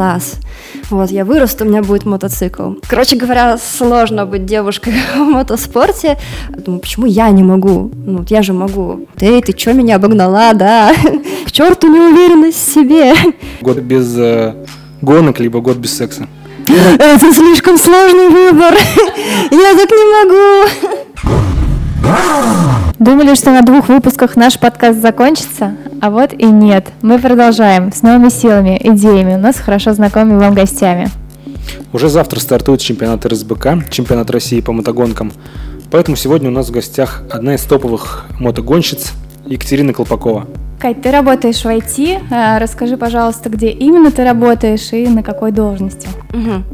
класс. Вот, я вырасту, у меня будет мотоцикл. Короче говоря, сложно быть девушкой в мотоспорте. Думаю, почему я не могу? Ну, я же могу. Эй, ты что меня обогнала, да? К черту неуверенность в себе. Год без э, гонок, либо год без секса. Это слишком сложный выбор. Я так не могу. Думали, что на двух выпусках наш подкаст закончится? А вот и нет. Мы продолжаем с новыми силами, идеями, но с хорошо знакомыми вам гостями. Уже завтра стартует чемпионат РСБК, чемпионат России по мотогонкам. Поэтому сегодня у нас в гостях одна из топовых мотогонщиц Екатерина Колпакова. Кать, ты работаешь в IT. Э, расскажи, пожалуйста, где именно ты работаешь и на какой должности? Угу.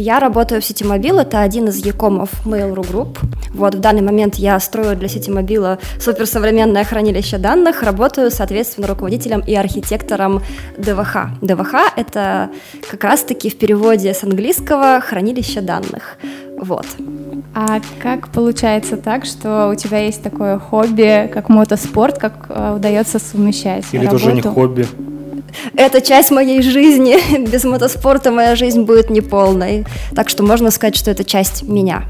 Я работаю в Ситимобил, это один из якомов Mail.ru Group. Вот в данный момент я строю для Ситимобила суперсовременное хранилище данных, работаю, соответственно, руководителем и архитектором ДВХ. ДВХ — это как раз-таки в переводе с английского «хранилище данных». Вот. А как получается так, что у тебя есть такое хобби, как мотоспорт, как э, удается совмещать Или работу? это уже не хобби? Это часть моей жизни. Без мотоспорта моя жизнь будет неполной. Так что можно сказать, что это часть меня.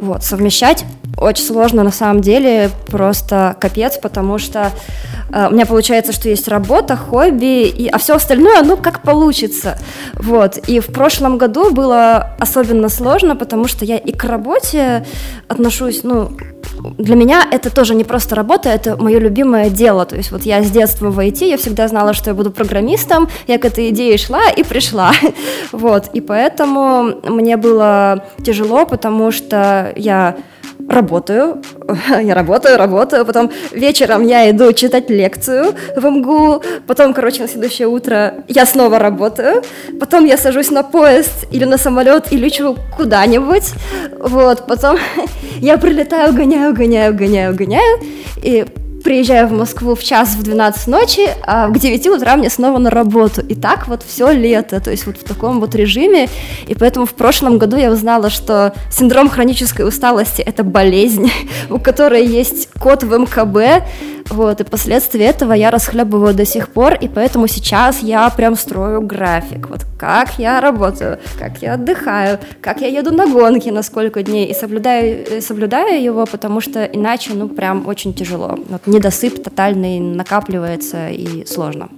Вот, совмещать очень сложно на самом деле, просто капец, потому что э, у меня получается, что есть работа, хобби, и, а все остальное, ну, как получится. Вот, и в прошлом году было особенно сложно, потому что я и к работе отношусь, ну, для меня это тоже не просто работа, это мое любимое дело. То есть вот я с детства в IT, я всегда знала, что я буду программистом, я к этой идее шла и пришла. Вот, и поэтому мне было тяжело, потому что я работаю, я работаю, работаю, потом вечером я иду читать лекцию в МГУ, потом, короче, на следующее утро я снова работаю, потом я сажусь на поезд или на самолет и лечу куда-нибудь, вот, потом я прилетаю, гоняю, гоняю, гоняю, гоняю, и приезжаю в Москву в час в 12 ночи, а к 9 утра мне снова на работу. И так вот все лето, то есть вот в таком вот режиме. И поэтому в прошлом году я узнала, что синдром хронической усталости – это болезнь, у которой есть код в МКБ, вот, и последствия этого я расхлебываю до сих пор, и поэтому сейчас я прям строю график, вот как я работаю, как я отдыхаю, как я еду на гонки, на сколько дней, и соблюдаю, э, соблюдаю его, потому что иначе, ну, прям очень тяжело. Вот недосып тотальный накапливается и сложно.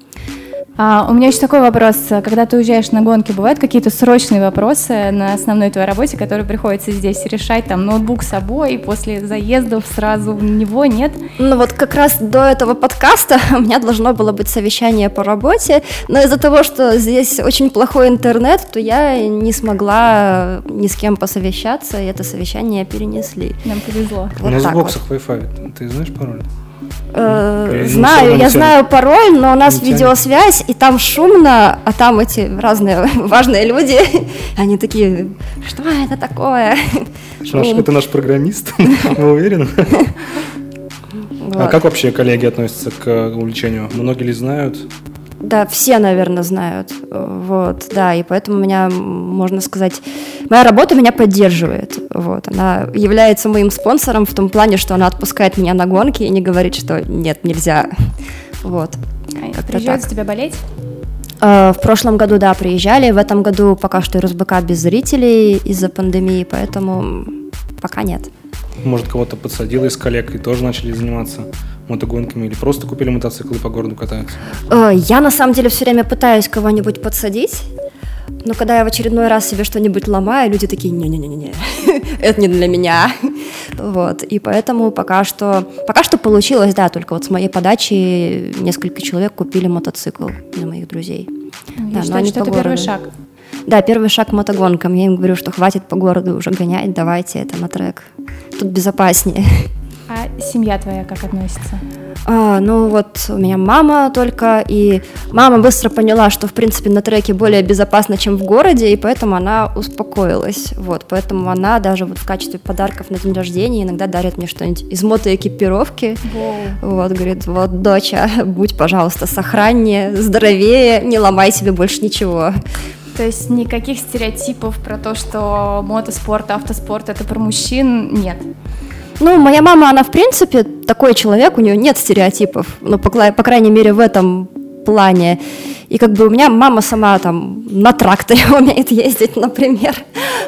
А, у меня еще такой вопрос. Когда ты уезжаешь на гонки, бывают какие-то срочные вопросы на основной твоей работе, которые приходится здесь решать, там, ноутбук с собой, после заездов сразу в него, нет? Ну вот как раз до этого подкаста у меня должно было быть совещание по работе, но из-за того, что здесь очень плохой интернет, то я не смогла ни с кем посовещаться, и это совещание перенесли. Нам повезло. Вот у нас в боксах вот. Wi-Fi. Ты знаешь пароль? Э, знаю, я знаю пароль, но у нас видеосвязь, и там шумно, а там эти разные важные люди, они такие, что это такое? Наш, это наш программист, вы уверены? А как вообще коллеги относятся к увлечению? Многие ли знают? Да, все, наверное, знают. Вот, да, и поэтому меня, можно сказать, моя работа меня поддерживает. Вот, она является моим спонсором в том плане, что она отпускает меня на гонки и не говорит, что нет, нельзя. Вот. А приезжают с тебя болеть? А, в прошлом году, да, приезжали. В этом году пока что РСБК без зрителей из-за пандемии, поэтому пока нет. Может, кого-то подсадило из коллег и тоже начали заниматься? Мотогонками или просто купили мотоцикл и по городу катаются? Э, я на самом деле все время пытаюсь кого-нибудь подсадить, но когда я в очередной раз себе что-нибудь ломаю, люди такие, не-не-не-не, это не для меня. Вот, и поэтому пока что, пока что получилось, да, только вот с моей подачи несколько человек купили мотоцикл для моих друзей. И да, что, что это первый шаг? Да, первый шаг к мотогонкам. Я им говорю, что хватит по городу уже гонять, давайте это на трек. Тут безопаснее. А семья твоя как относится? А, ну вот у меня мама только, и мама быстро поняла, что в принципе на треке более безопасно, чем в городе, и поэтому она успокоилась. Вот, поэтому она даже вот в качестве подарков на день рождения иногда дарит мне что-нибудь из мотоэкипировки. Wow. Вот, говорит, вот, доча, будь, пожалуйста, сохраннее, здоровее, не ломай себе больше ничего. То есть никаких стереотипов про то, что мотоспорт, автоспорт это про мужчин нет? Ну, моя мама, она, в принципе, такой человек, у нее нет стереотипов. Ну, по, по крайней мере, в этом плане. И как бы у меня мама сама там на тракторе умеет ездить, например.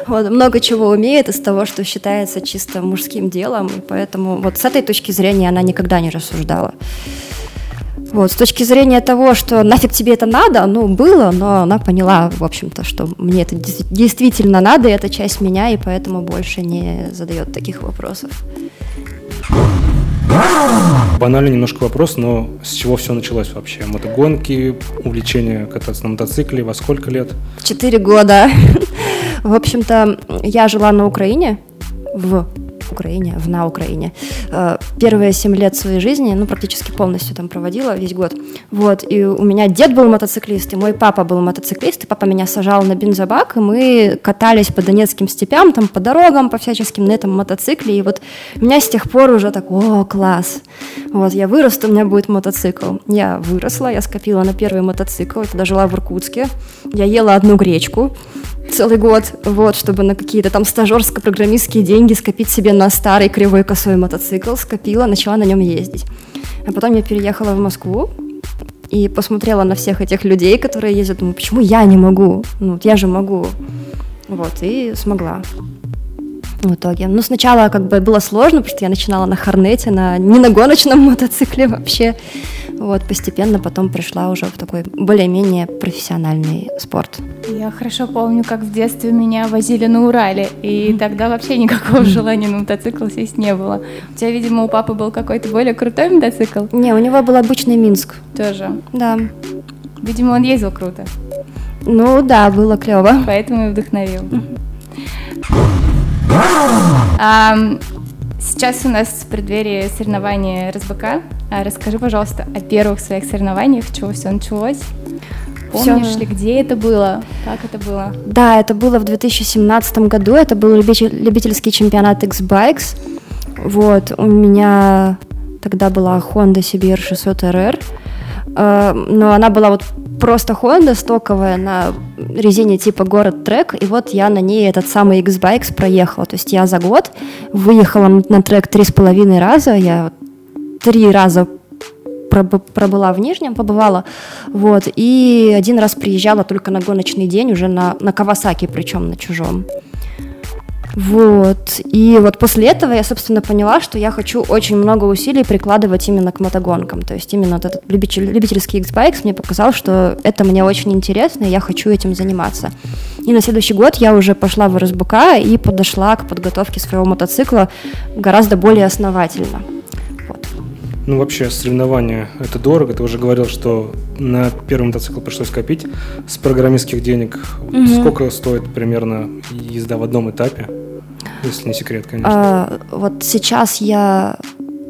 Вот, много чего умеет из того, что считается чисто мужским делом, и поэтому вот с этой точки зрения она никогда не рассуждала. Вот, с точки зрения того, что нафиг тебе это надо, ну, было, но она поняла, в общем-то, что мне это действительно надо, и это часть меня, и поэтому больше не задает таких вопросов. Банальный немножко вопрос, но с чего все началось вообще? Мотогонки, увлечение кататься на мотоцикле, во сколько лет? Четыре года. В общем-то, я жила на Украине, в Украине, в на Украине. Э, первые семь лет своей жизни, ну, практически полностью там проводила весь год. Вот, и у меня дед был мотоциклист, и мой папа был мотоциклист, и папа меня сажал на бензобак, и мы катались по донецким степям, там, по дорогам, по всяческим на этом мотоцикле, и вот меня с тех пор уже так, о, класс, вот, я вырасту, у меня будет мотоцикл. Я выросла, я скопила на первый мотоцикл, тогда жила в Иркутске, я ела одну гречку, целый год, вот, чтобы на какие-то там стажерско-программистские деньги скопить себе на старый кривой косой мотоцикл, скопила, начала на нем ездить. А потом я переехала в Москву и посмотрела на всех этих людей, которые ездят, думаю, почему я не могу? Ну, я же могу. Вот, и смогла в итоге. Ну, сначала как бы было сложно, потому что я начинала на Хорнете, на, не на гоночном мотоцикле вообще. Вот, постепенно потом пришла уже в такой более-менее профессиональный спорт. Я хорошо помню, как в детстве меня возили на Урале, и тогда вообще никакого желания на мотоцикл сесть не было. У тебя, видимо, у папы был какой-то более крутой мотоцикл? Не, у него был обычный Минск. Тоже? Да. Видимо, он ездил круто. Ну да, было клево. Поэтому и вдохновил. А, сейчас у нас в преддверии соревнования РСБК. А, расскажи, пожалуйста, о первых своих соревнованиях, с чего все началось. Помнишь все... ли, где это было? Как это было? Да, это было в 2017 году. Это был любитель, любительский чемпионат X-Bikes. Вот, у меня тогда была Honda CBR 600 RR. Но она была вот просто Honda стоковая на резине типа город трек, и вот я на ней этот самый X-Bikes проехала. То есть я за год выехала на трек три с половиной раза, я три раза пробыла в Нижнем, побывала, вот, и один раз приезжала только на гоночный день, уже на, на Кавасаки, причем на чужом. Вот. И вот после этого я, собственно, поняла, что я хочу очень много усилий прикладывать именно к мотогонкам. То есть именно вот этот любитель, любительский X-Bikes мне показал, что это мне очень интересно, и я хочу этим заниматься. И на следующий год я уже пошла в РСБК и подошла к подготовке своего мотоцикла гораздо более основательно. Ну, вообще, соревнования – это дорого. Ты уже говорил, что на первый мотоцикл пришлось копить с программистских денег. Угу. Сколько стоит примерно езда в одном этапе? Если не секрет, конечно. А, вот сейчас я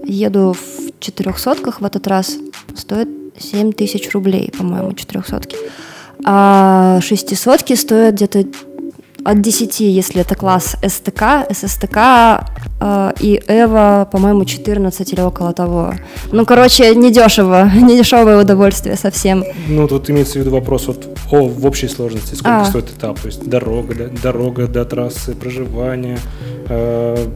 еду в четырехсотках в этот раз. Стоит 7 тысяч рублей, по-моему, четырехсотки. А шестисотки стоят где-то от 10, если это класс СТК, ССТК э, и Эва, по-моему, 14 или около того. Ну, короче, недешево, недешевое удовольствие совсем. Ну, тут имеется в виду вопрос вот о, в общей сложности, сколько а. стоит этап, то есть дорога, да, дорога до трассы, проживание, э,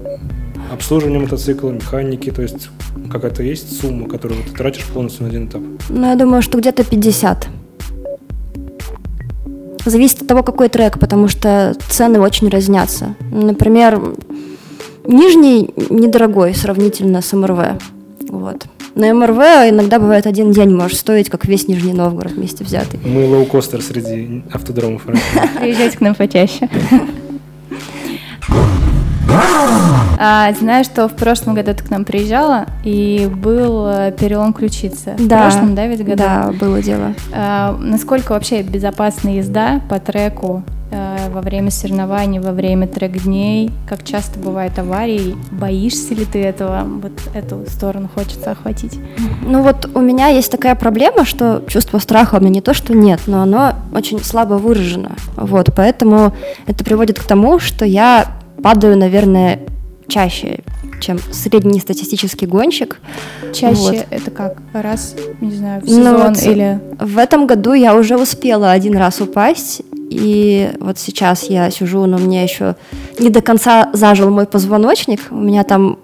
обслуживание мотоцикла, механики, то есть какая-то есть сумма, которую ты тратишь полностью на один этап? Ну, я думаю, что где-то 50. Зависит от того, какой трек, потому что цены очень разнятся. Например, нижний недорогой сравнительно с МРВ. Вот. На МРВ иногда бывает один день может стоить, как весь Нижний Новгород вместе взятый. Мы лоукостер среди автодромов. Приезжайте к нам почаще. А, знаю, что в прошлом году ты к нам приезжала, и был э, перелом ключицы. Да. В прошлом, да, ведь году? Да, было дело. А, насколько вообще безопасная езда по треку э, во время соревнований, во время трек-дней? Как часто бывают аварии? Боишься ли ты этого? Вот эту сторону хочется охватить. Ну вот у меня есть такая проблема, что чувство страха у меня не то, что нет, но оно очень слабо выражено. Вот, поэтому это приводит к тому, что я падаю, наверное, чаще, чем среднестатистический гонщик. Чаще вот. это как? Раз, не знаю, в ну сезон ну, вот или... В этом году я уже успела один раз упасть, и вот сейчас я сижу, но мне еще не до конца зажил мой позвоночник. У меня там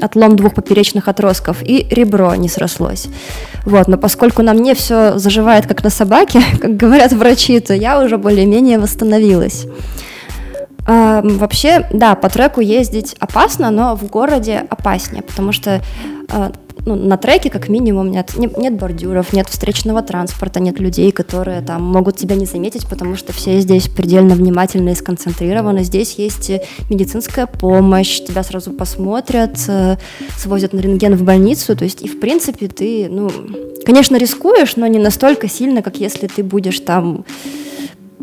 отлом двух поперечных отростков, и ребро не срослось. Вот, но поскольку на мне все заживает как на собаке, как говорят врачи, то я уже более-менее восстановилась. А, вообще, да, по треку ездить опасно, но в городе опаснее, потому что а, ну, на треке как минимум нет, нет, нет бордюров, нет встречного транспорта, нет людей, которые там могут тебя не заметить, потому что все здесь предельно внимательны и сконцентрированы. Здесь есть медицинская помощь, тебя сразу посмотрят, э, свозят на рентген в больницу, то есть и в принципе ты, ну, конечно, рискуешь, но не настолько сильно, как если ты будешь там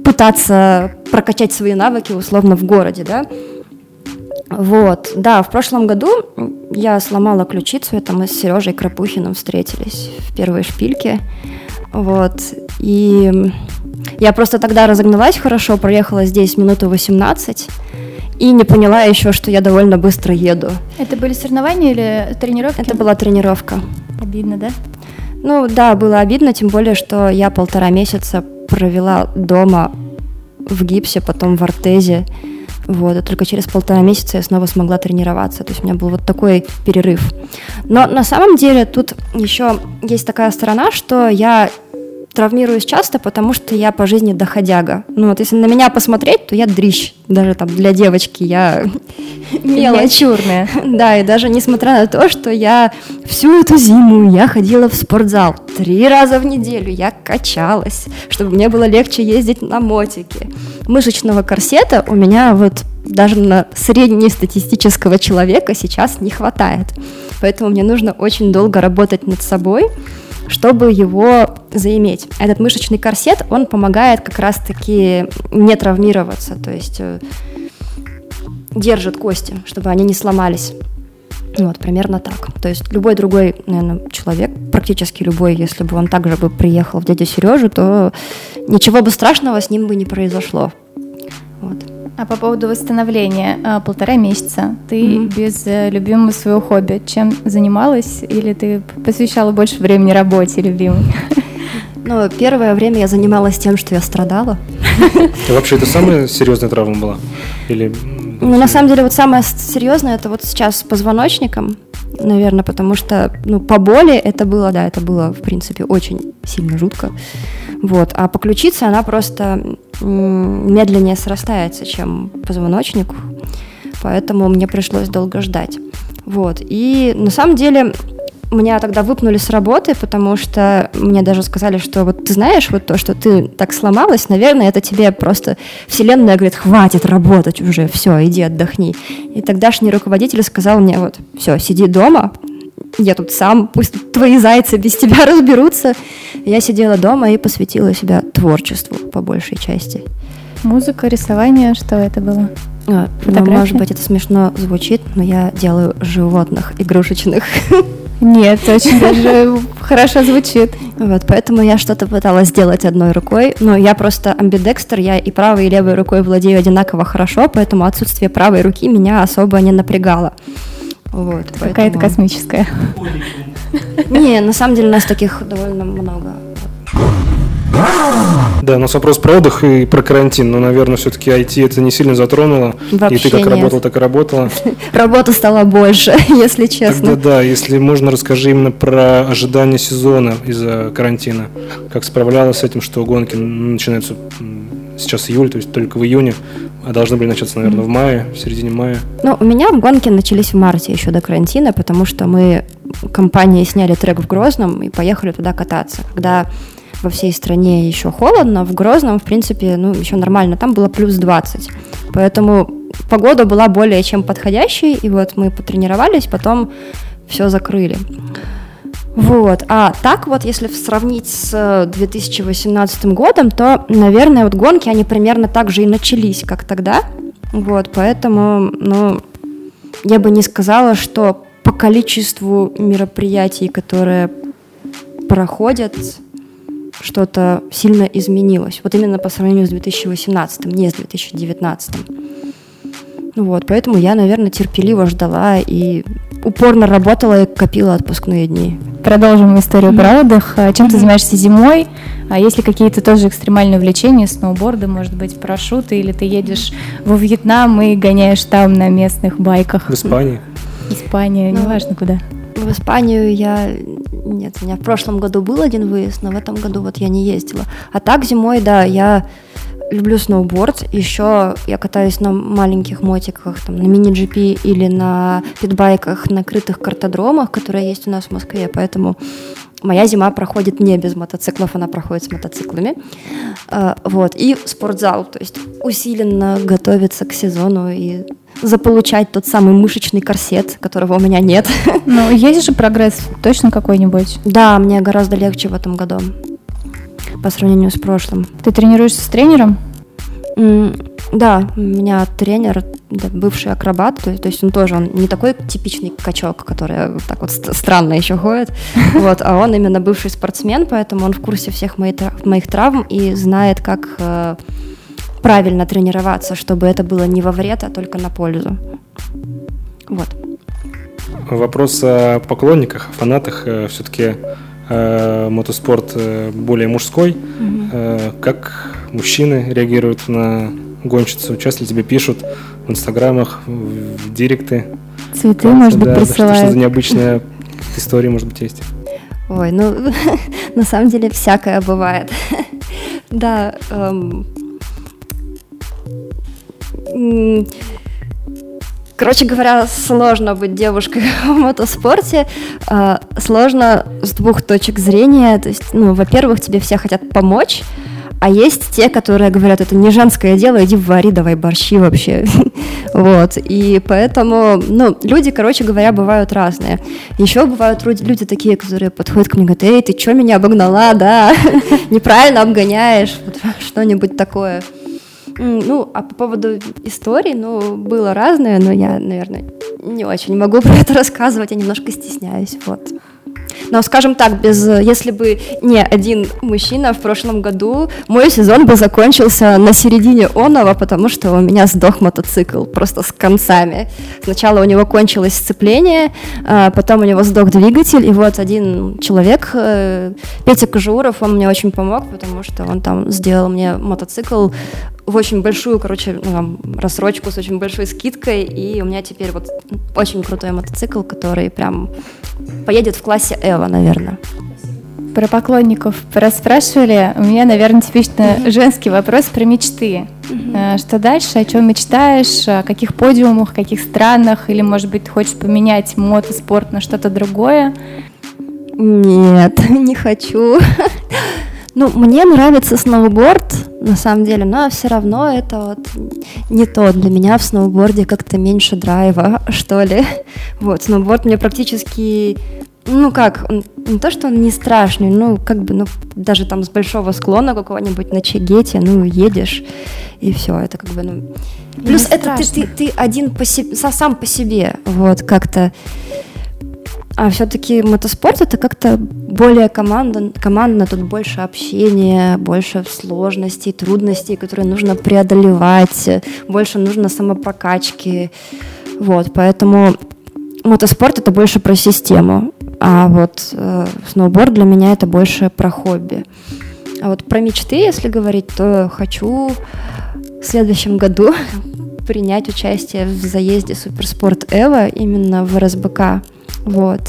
пытаться прокачать свои навыки условно в городе, да. Вот, да, в прошлом году я сломала ключицу, это мы с Сережей Крапухиным встретились в первой шпильке, вот, и я просто тогда разогналась хорошо, проехала здесь минуту 18, и не поняла еще, что я довольно быстро еду. Это были соревнования или тренировки? Это была тренировка. Обидно, да? Ну да, было обидно, тем более, что я полтора месяца провела дома в гипсе, потом в ортезе. Вот, и только через полтора месяца я снова смогла тренироваться. То есть у меня был вот такой перерыв. Но на самом деле тут еще есть такая сторона, что я травмируюсь часто, потому что я по жизни доходяга. Ну вот если на меня посмотреть, то я дрищ. Даже там для девочки я миниатюрная. Да, и даже несмотря на то, что я всю эту зиму я ходила в спортзал три раза в неделю, я качалась, чтобы мне было легче ездить на мотике. Мышечного корсета у меня вот даже на среднестатистического человека сейчас не хватает. Поэтому мне нужно очень долго работать над собой, чтобы его заиметь. Этот мышечный корсет, он помогает как раз-таки не травмироваться, то есть э, держит кости, чтобы они не сломались. Вот, примерно так. То есть любой другой, наверное, человек, практически любой, если бы он также бы приехал в дядю Сережу, то ничего бы страшного с ним бы не произошло. Вот. А по поводу восстановления, а, полтора месяца ты mm-hmm. без э, любимого своего хобби, чем занималась или ты посвящала больше времени работе любимой? Ну, первое время я занималась тем, что я страдала. Вообще это самая серьезная травма была? Или... Ну, на самом деле, вот самое серьезное это вот сейчас с позвоночником, наверное, потому что, ну, по боли это было, да, это было, в принципе, очень сильно жутко. Вот. А по ключице она просто медленнее срастается, чем позвоночник, поэтому мне пришлось долго ждать. Вот. И на самом деле меня тогда выпнули с работы, потому что мне даже сказали, что вот ты знаешь, вот то, что ты так сломалась, наверное, это тебе просто вселенная говорит, хватит работать уже, все, иди отдохни. И тогдашний руководитель сказал мне, вот, все, сиди дома, я тут сам, пусть твои зайцы без тебя разберутся. Я сидела дома и посвятила себя творчеству по большей части. Музыка, рисование, что это было? А, ну, может быть, это смешно звучит, но я делаю животных игрушечных. Нет, очень даже хорошо звучит. Вот, поэтому я что-то пыталась сделать одной рукой, но я просто амбидекстер, я и правой, и левой рукой владею одинаково хорошо, поэтому отсутствие правой руки меня особо не напрягало. Вот, Какая-то космическая. Не, на самом деле нас таких довольно много. Да, у нас вопрос про отдых и про карантин, но, наверное, все-таки IT это не сильно затронуло. Вообще и ты как нет. работала, так и работала. Работа стала больше, если честно. Тогда да, если можно, расскажи именно про ожидание сезона из-за карантина. Как справлялась с этим, что гонки начинаются сейчас июль, то есть только в июне, а должны были начаться, наверное, в мае, в середине мая. Ну, у меня гонки начались в марте еще до карантина, потому что мы компанией сняли трек в Грозном и поехали туда кататься. Когда во всей стране еще холодно, в Грозном, в принципе, ну, еще нормально, там было плюс 20. Поэтому погода была более чем подходящей, и вот мы потренировались, потом все закрыли. Вот. А так вот, если сравнить с 2018 годом, то, наверное, вот гонки, они примерно так же и начались, как тогда. Вот, поэтому, ну, я бы не сказала, что по количеству мероприятий, которые проходят, что-то сильно изменилось. Вот именно по сравнению с 2018, не с 2019. Ну вот, поэтому я, наверное, терпеливо ждала и упорно работала и копила отпускные дни. Продолжим историю про отдых. А чем ты занимаешься зимой? А есть ли какие-то тоже экстремальные увлечения, сноуборды, может быть, парашюты, или ты едешь во Вьетнам и гоняешь там на местных байках? В Испании? В Испанию, ну, неважно куда. В Испанию я... Нет, у меня в прошлом году был один выезд, но в этом году вот я не ездила. А так зимой, да, я люблю сноуборд. Еще я катаюсь на маленьких мотиках, там, на мини-GP или на питбайках на крытых картодромах, которые есть у нас в Москве, поэтому моя зима проходит не без мотоциклов, она проходит с мотоциклами. А, вот. И спортзал, то есть усиленно готовиться к сезону и заполучать тот самый мышечный корсет, которого у меня нет. Ну, есть же прогресс точно какой-нибудь? Да, мне гораздо легче в этом году по сравнению с прошлым. Ты тренируешься с тренером? Mm, да, у меня тренер, да, бывший акробат, то, то есть он тоже он не такой типичный качок, который вот так вот странно еще ходит, вот, а он именно бывший спортсмен, поэтому он в курсе всех моих, моих травм и знает, как э, правильно тренироваться, чтобы это было не во вред, а только на пользу. Вот. Вопрос о поклонниках, о фанатах. Э, Все-таки э, мотоспорт э, более мужской. Угу. Э, как мужчины реагируют на гонщицу? Часто тебе пишут в инстаграмах, в директы? Цветы, как, может да, быть, присылают. Что, что за необычная история, может быть, есть? Ой, ну, на самом деле всякое бывает. да, эм, Короче говоря, сложно быть девушкой в мотоспорте. Э, сложно с двух точек зрения. То есть, ну, во-первых, тебе все хотят помочь, а есть те, которые говорят, это не женское дело, иди вари, давай борщи вообще. вот. И поэтому, ну, люди, короче говоря, бывают разные. Еще бывают люди такие, которые подходят ко мне и говорят, эй, ты что меня обогнала, да? Неправильно обгоняешь, что-нибудь такое. Ну, а по поводу истории, ну, было разное, но я, наверное, не очень могу про это рассказывать, я немножко стесняюсь, вот. Но, скажем так, без, если бы не один мужчина в прошлом году, мой сезон бы закончился на середине онова, потому что у меня сдох мотоцикл просто с концами. Сначала у него кончилось сцепление, а потом у него сдох двигатель, и вот один человек, э, Петя Кожуров, он мне очень помог, потому что он там сделал мне мотоцикл в очень большую, короче, ну, рассрочку с очень большой скидкой, и у меня теперь вот очень крутой мотоцикл, который прям поедет в классе Эва, наверное. Про поклонников расспрашивали. У меня, наверное, типично mm-hmm. женский вопрос про мечты. Mm-hmm. Что дальше, о чем мечтаешь, о каких подиумах, каких странах, или, может быть, ты хочешь поменять мотоспорт на что-то другое? Нет, не хочу. Ну, мне нравится сноуборд, на самом деле, но все равно это вот не то. Для меня в сноуборде как-то меньше драйва, что ли. Вот, сноуборд мне практически ну как, он, не то, что он не страшный, ну как бы, ну даже там с большого склона какого-нибудь на Чегете, ну едешь и все, это как бы, ну плюс это ты, ты, ты один по себе, сам по себе, вот как-то а все-таки мотоспорт это как-то более командно, командно, тут больше общения, больше сложностей, трудностей, которые нужно преодолевать, больше нужно самопрокачки. Вот, поэтому мотоспорт это больше про систему, а вот э, сноуборд для меня это больше про хобби. А вот про мечты, если говорить, то хочу в следующем году принять участие в заезде Суперспорт Эва именно в РСБК вот.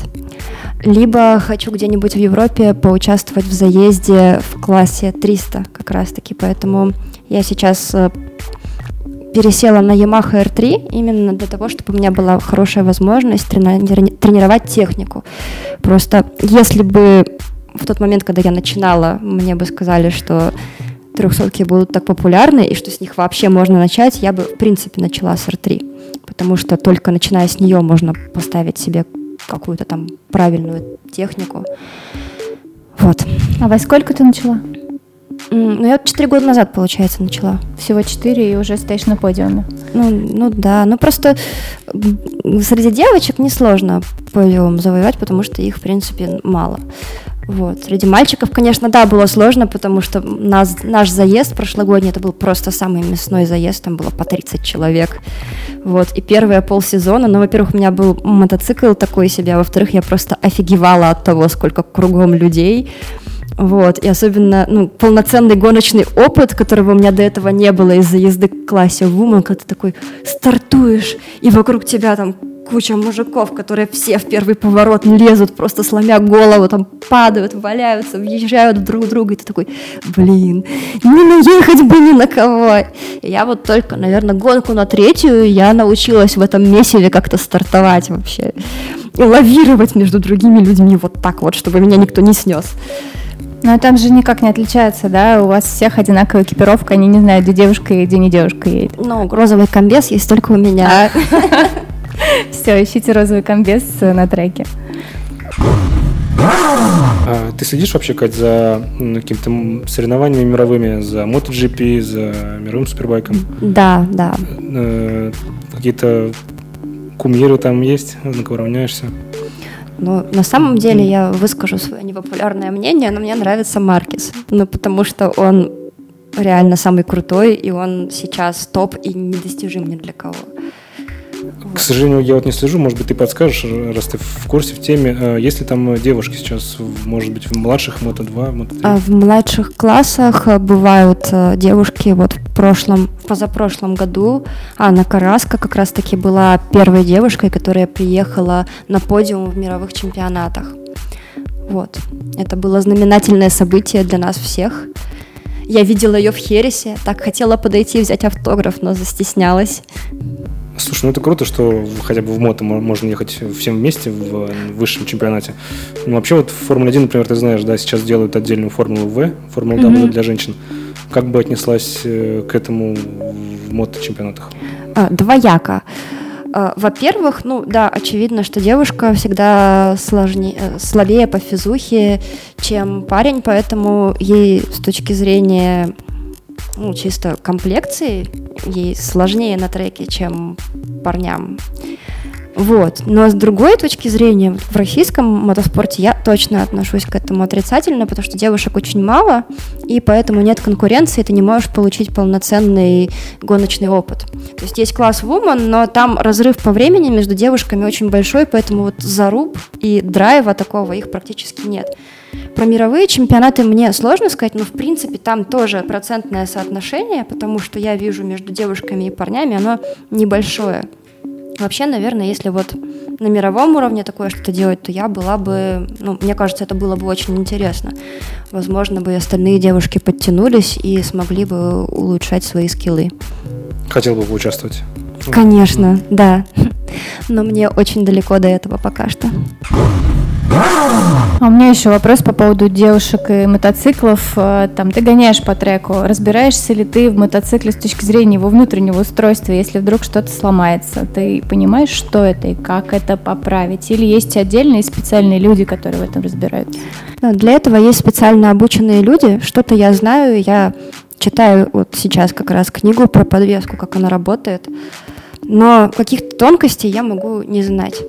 Либо хочу где-нибудь в Европе поучаствовать в заезде в классе 300 как раз-таки, поэтому я сейчас э, пересела на Yamaha R3 именно для того, чтобы у меня была хорошая возможность трени- тренировать технику. Просто если бы в тот момент, когда я начинала, мне бы сказали, что трехсотки будут так популярны и что с них вообще можно начать, я бы в принципе начала с R3, потому что только начиная с нее можно поставить себе какую-то там правильную технику. Вот. А во сколько ты начала? Ну, я четыре года назад, получается, начала. Всего четыре и уже стоишь на подиуме. Ну, ну да, ну просто среди девочек несложно подиум завоевать, потому что их, в принципе, мало. Вот. Среди мальчиков, конечно, да, было сложно, потому что нас, наш заезд прошлогодний, это был просто самый мясной заезд, там было по 30 человек. Вот. И первые полсезона, ну, во-первых, у меня был мотоцикл такой себе, а во-вторых, я просто офигевала от того, сколько кругом людей. Вот, и особенно, ну, полноценный гоночный опыт, которого у меня до этого не было из-за езды в классе Woman, когда ты такой стартуешь, и вокруг тебя там куча мужиков, которые все в первый поворот лезут, просто сломя голову, там падают, валяются, въезжают друг в друга, и ты такой, блин, не наехать бы ни на кого. И я вот только, наверное, гонку на третью я научилась в этом месиве как-то стартовать вообще и лавировать между другими людьми вот так вот, чтобы меня никто не снес. Но там же никак не отличается, да? У вас всех одинаковая экипировка, они не знают, где девушка и где не девушка едет. Ну, розовый комбез есть только у меня. Все, ищите розовый комбез на треке. А ты следишь вообще, Кать, за какими-то соревнованиями мировыми, за MotoGP, за мировым супербайком? Да, да. Э, какие-то кумиры там есть, на кого равняешься? Ну, на самом деле я выскажу свое непопулярное мнение, но мне нравится Маркис. Ну, потому что он реально самый крутой, и он сейчас топ и недостижим ни для кого. К сожалению, я вот не слежу, может быть, ты подскажешь, раз ты в курсе, в теме, э, есть ли там девушки сейчас, может быть, в младших Мото-2, Мото-3? А в младших классах э, бывают э, девушки, вот в прошлом, позапрошлом году Анна Караска как раз-таки была первой девушкой, которая приехала на подиум в мировых чемпионатах. Вот. Это было знаменательное событие для нас всех. Я видела ее в Хересе, так хотела подойти и взять автограф, но застеснялась. Слушай, ну это круто, что хотя бы в мото можно ехать всем вместе в высшем чемпионате. Ну вообще вот в Формуле 1, например, ты знаешь, да, сейчас делают отдельную Формулу В, Формулу W mm-hmm. для женщин. Как бы отнеслась э, к этому в мото-чемпионатах? А, двояко. А, во-первых, ну да, очевидно, что девушка всегда сложнее, э, слабее по физухе, чем парень, поэтому ей с точки зрения ну, чисто комплекции ей сложнее на треке, чем парням. Вот. Но с другой точки зрения, в российском мотоспорте я точно отношусь к этому отрицательно, потому что девушек очень мало, и поэтому нет конкуренции, ты не можешь получить полноценный гоночный опыт. То есть есть класс Woman, но там разрыв по времени между девушками очень большой, поэтому вот заруб и драйва такого их практически нет. Про мировые чемпионаты мне сложно сказать, но в принципе там тоже процентное соотношение, потому что я вижу между девушками и парнями, оно небольшое. Вообще, наверное, если вот на мировом уровне такое что-то делать, то я была бы, ну, мне кажется, это было бы очень интересно. Возможно, бы и остальные девушки подтянулись и смогли бы улучшать свои скиллы. Хотел бы поучаствовать. Конечно, да. Но мне очень далеко до этого пока что. А у меня еще вопрос по поводу девушек и мотоциклов. Э, там ты гоняешь по треку. Разбираешься ли ты в мотоцикле с точки зрения его внутреннего устройства, если вдруг что-то сломается? Ты понимаешь, что это и как это поправить? Или есть отдельные специальные люди, которые в этом разбираются? Для этого есть специально обученные люди. Что-то я знаю, я читаю вот сейчас как раз книгу про подвеску, как она работает. Но каких-то тонкостей я могу не знать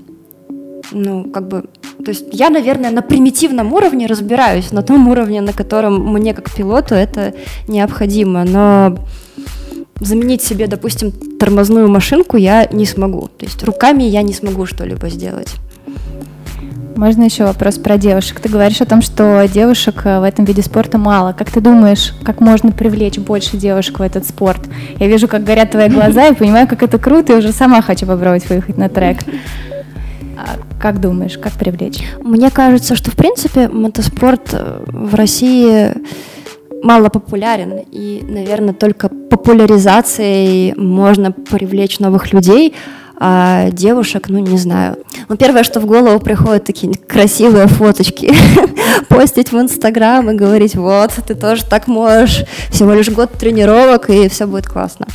ну, как бы, то есть я, наверное, на примитивном уровне разбираюсь, на том уровне, на котором мне как пилоту это необходимо, но заменить себе, допустим, тормозную машинку я не смогу, то есть руками я не смогу что-либо сделать. Можно еще вопрос про девушек. Ты говоришь о том, что девушек э, в этом виде спорта мало. Как ты думаешь, как можно привлечь больше девушек в этот спорт? Я вижу, как горят твои глаза, и понимаю, как это круто, и уже сама хочу попробовать выехать на трек. Как думаешь, как привлечь? Мне кажется, что в принципе мотоспорт э, в России мало популярен, и, наверное, только популяризацией можно привлечь новых людей, а девушек, ну, не знаю. Ну, первое, что в голову приходит, такие красивые фоточки постить в Инстаграм и говорить, вот, ты тоже так можешь, всего лишь год тренировок, и все будет классно.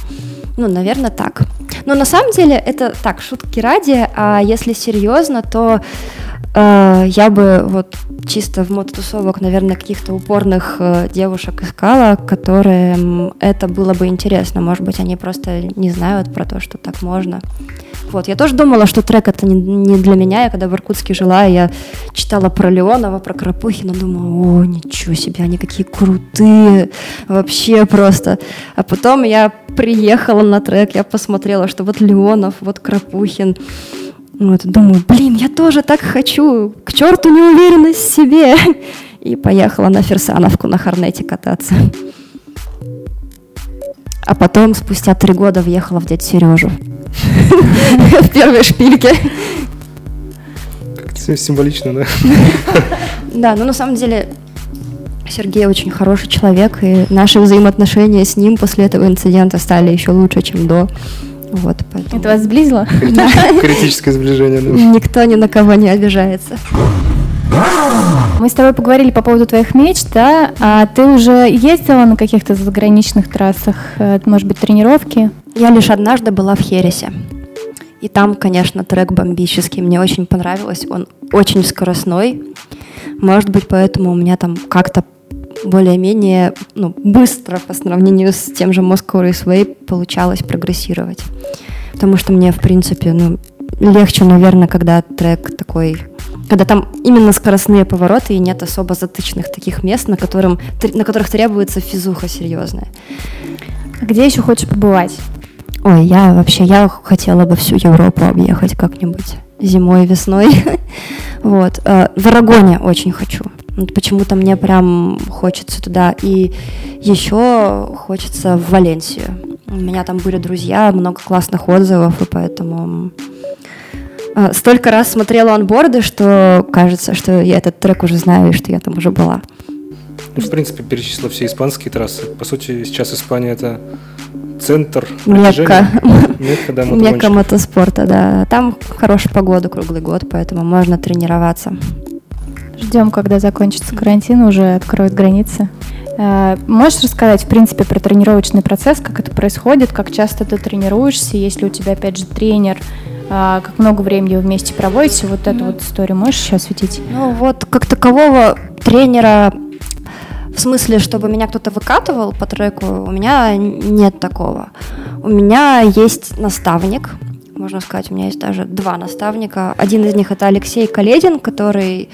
Ну, наверное, так. Но на самом деле это так, шутки ради, а если серьезно, то э, я бы вот чисто в мототусовок, наверное, каких-то упорных э, девушек искала, которые это было бы интересно. Может быть, они просто не знают про то, что так можно. Вот, я тоже думала, что трек это не, не для меня. Я когда в Иркутске жила, я читала про Леонова, про Крапухина, думала, о, ничего себе, они какие крутые, вообще просто. А потом я приехала на трек, я посмотрела, что вот Леонов, вот Крапухин. Вот, думаю, блин, я тоже так хочу, к черту неуверенность в себе. И поехала на Ферсановку на Хорнете кататься. А потом, спустя три года, въехала в дядь Сережу. в первой шпильке. Как символично, да? Да, но на самом деле Сергей очень хороший человек, и наши взаимоотношения с ним после этого инцидента стали еще лучше, чем до. Вот, поэтому... Это вас сблизило? Критическое сближение, да. Никто ни на кого не обижается. Мы с тобой поговорили по поводу твоих мечт, да? А ты уже ездила на каких-то заграничных трассах, э, может быть, тренировки? Я лишь однажды была в Хересе. И там, конечно, трек бомбический. Мне очень понравилось. Он очень скоростной. Может быть, поэтому у меня там как-то более-менее ну, быстро по сравнению с тем же Moscow Raceway получалось прогрессировать. Потому что мне, в принципе, ну, легче, наверное, когда трек такой когда там именно скоростные повороты и нет особо затычных таких мест, на, которым, на которых требуется физуха серьезная. А где еще хочешь побывать? Ой, я вообще, я хотела бы всю Европу объехать как-нибудь зимой, весной. вот. Э, в Арагоне очень хочу. Почему-то мне прям хочется туда. И еще хочется в Валенсию. У меня там были друзья, много классных отзывов, и поэтому столько раз смотрела онборды, что кажется, что я этот трек уже знаю, и что я там уже была. Ну, в принципе, перечислила все испанские трассы. По сути, сейчас Испания это центр Мекка. Мекка, да, Мекка мотоспорта, да. Там хорошая погода круглый год, поэтому можно тренироваться. Ждем, когда закончится карантин, уже откроют границы. Э, можешь рассказать, в принципе, про тренировочный процесс, как это происходит, как часто ты тренируешься, если у тебя, опять же, тренер, как много времени вы вместе проводите, вот эту вот историю можешь еще осветить? Ну вот, как такового тренера в смысле, чтобы меня кто-то выкатывал по треку, у меня нет такого. У меня есть наставник, можно сказать, у меня есть даже два наставника. Один из них это Алексей Каледин, который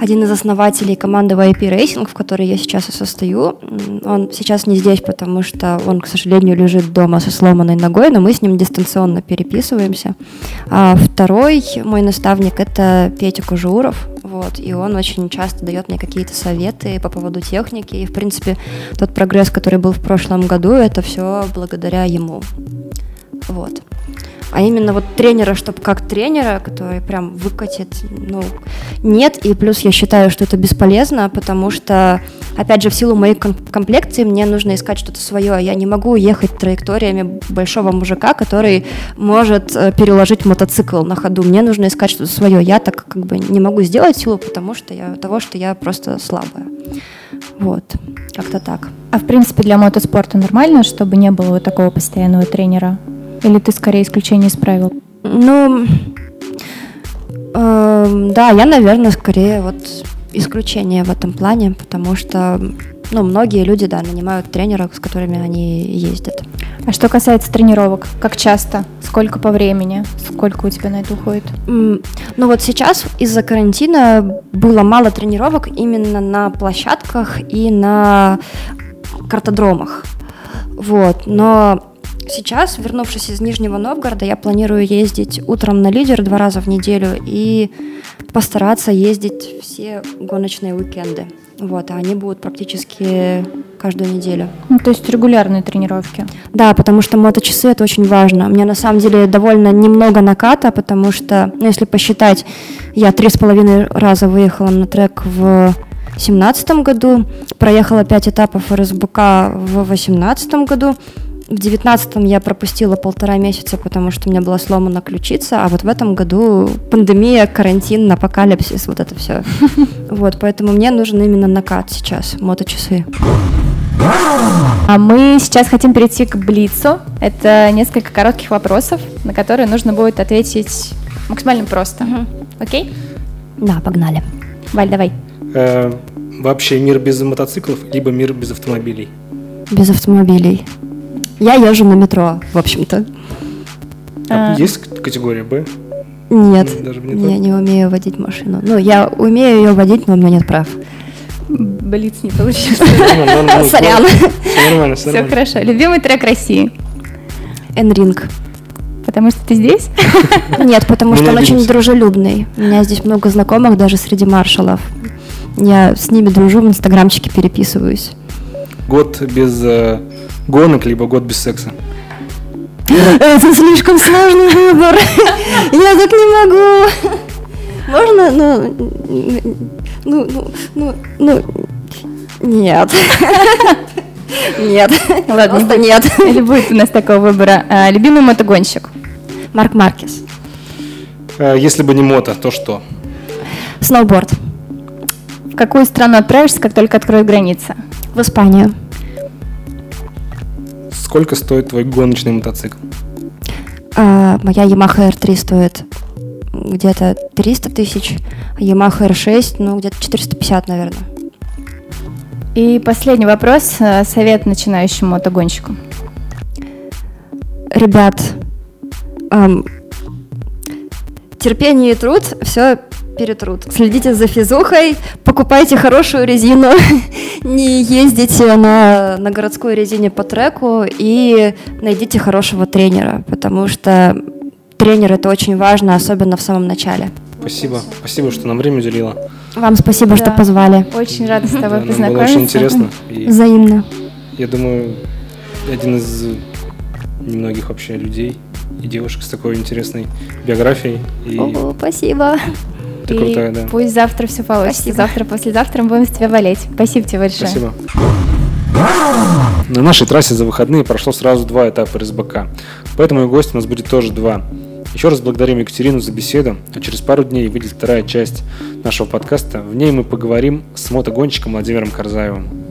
один из основателей команды YP Racing, в которой я сейчас и состою. Он сейчас не здесь, потому что он, к сожалению, лежит дома со сломанной ногой, но мы с ним дистанционно переписываемся. А второй мой наставник — это Петя Кожуров, вот, и он очень часто дает мне какие-то советы по поводу техники, и, в принципе, тот прогресс, который был в прошлом году, это все благодаря ему. Вот а именно вот тренера, чтобы как тренера, который прям выкатит, ну, нет, и плюс я считаю, что это бесполезно, потому что, опять же, в силу моей комплекции мне нужно искать что-то свое, я не могу ехать траекториями большого мужика, который может э, переложить мотоцикл на ходу, мне нужно искать что-то свое, я так как бы не могу сделать силу, потому что я, того, что я просто слабая. Вот, как-то так. А в принципе для мотоспорта нормально, чтобы не было вот такого постоянного тренера? Или ты скорее исключение из правил? Ну, э, да, я, наверное, скорее вот исключение в этом плане, потому что ну, многие люди, да, нанимают тренеров, с которыми они ездят. А что касается тренировок, как часто, сколько по времени, сколько у тебя на это уходит? Mm, ну вот сейчас из-за карантина было мало тренировок именно на площадках и на картодромах. Вот, но Сейчас, вернувшись из Нижнего Новгорода, я планирую ездить утром на лидер два раза в неделю и постараться ездить все гоночные уикенды. Вот, а они будут практически каждую неделю. Ну, то есть регулярные тренировки. Да, потому что моточасы это очень важно. Мне на самом деле довольно немного наката, потому что, ну, если посчитать, я три с половиной раза выехала на трек в 2017 году, проехала пять этапов РСБК в 2018 году, в девятнадцатом я пропустила полтора месяца, потому что у меня была сломана ключица, а вот в этом году пандемия, карантин, апокалипсис, вот это все. Вот, поэтому мне нужен именно накат сейчас, моточасы. А мы сейчас хотим перейти к Блицу. Это несколько коротких вопросов, на которые нужно будет ответить максимально просто. Угу. Окей? Да, погнали. Валь, давай. Э, вообще мир без мотоциклов, либо мир без автомобилей? Без автомобилей. Я езжу на метро, в общем-то. А, а... Есть категория Б? Нет, Даже не я не умею водить машину. Ну, я умею ее водить, но у меня нет прав. Блиц не получился. Сорян. Все нормально, все хорошо. Любимый трек России? Энринг. Потому что ты здесь? Нет, потому что он очень дружелюбный. У меня здесь много знакомых, даже среди маршалов. Я с ними дружу, в инстаграмчике переписываюсь. Год без э, гонок, либо год без секса? Это слишком сложный выбор. Я так не могу. Можно, ну, ну, ну, ну, ну, нет. Нет. Ладно, Просто нет. Или будет у нас такого выбора. А, любимый мотогонщик? Марк Маркес. Э, Если бы не мото, то что? Сноуборд. В какую страну отправишься, как только откроют границы? В Испанию. Сколько стоит твой гоночный мотоцикл? А, моя Yamaha R3 стоит где-то 300 тысяч, а Yamaha R6, ну, где-то 450, наверное. И последний вопрос. а, Совет начинающим мотогонщикам. Ребят, ам, терпение и труд все перетрут. Следите за физухой, покупайте хорошую резину, не ездите на, на городской резине по треку и найдите хорошего тренера, потому что тренер это очень важно, особенно в самом начале. Спасибо. Спасибо, что нам время уделила. Вам спасибо, что Да. позвали. Очень рада с тобой Да, нам было познакомиться. очень интересно. И Взаимно. я думаю, один из немногих вообще людей и девушек с такой интересной биографией. И О, спасибо. Ты И крутая, да. пусть завтра все получится. Спасибо. Завтра, послезавтра мы будем с тебя болеть. Спасибо тебе большое. Спасибо. На нашей трассе за выходные прошло сразу два этапа РСБК, поэтому и гость у нас будет тоже два. Еще раз благодарим Екатерину за беседу, а через пару дней выйдет вторая часть нашего подкаста. В ней мы поговорим с мотогонщиком Владимиром Карзаевым.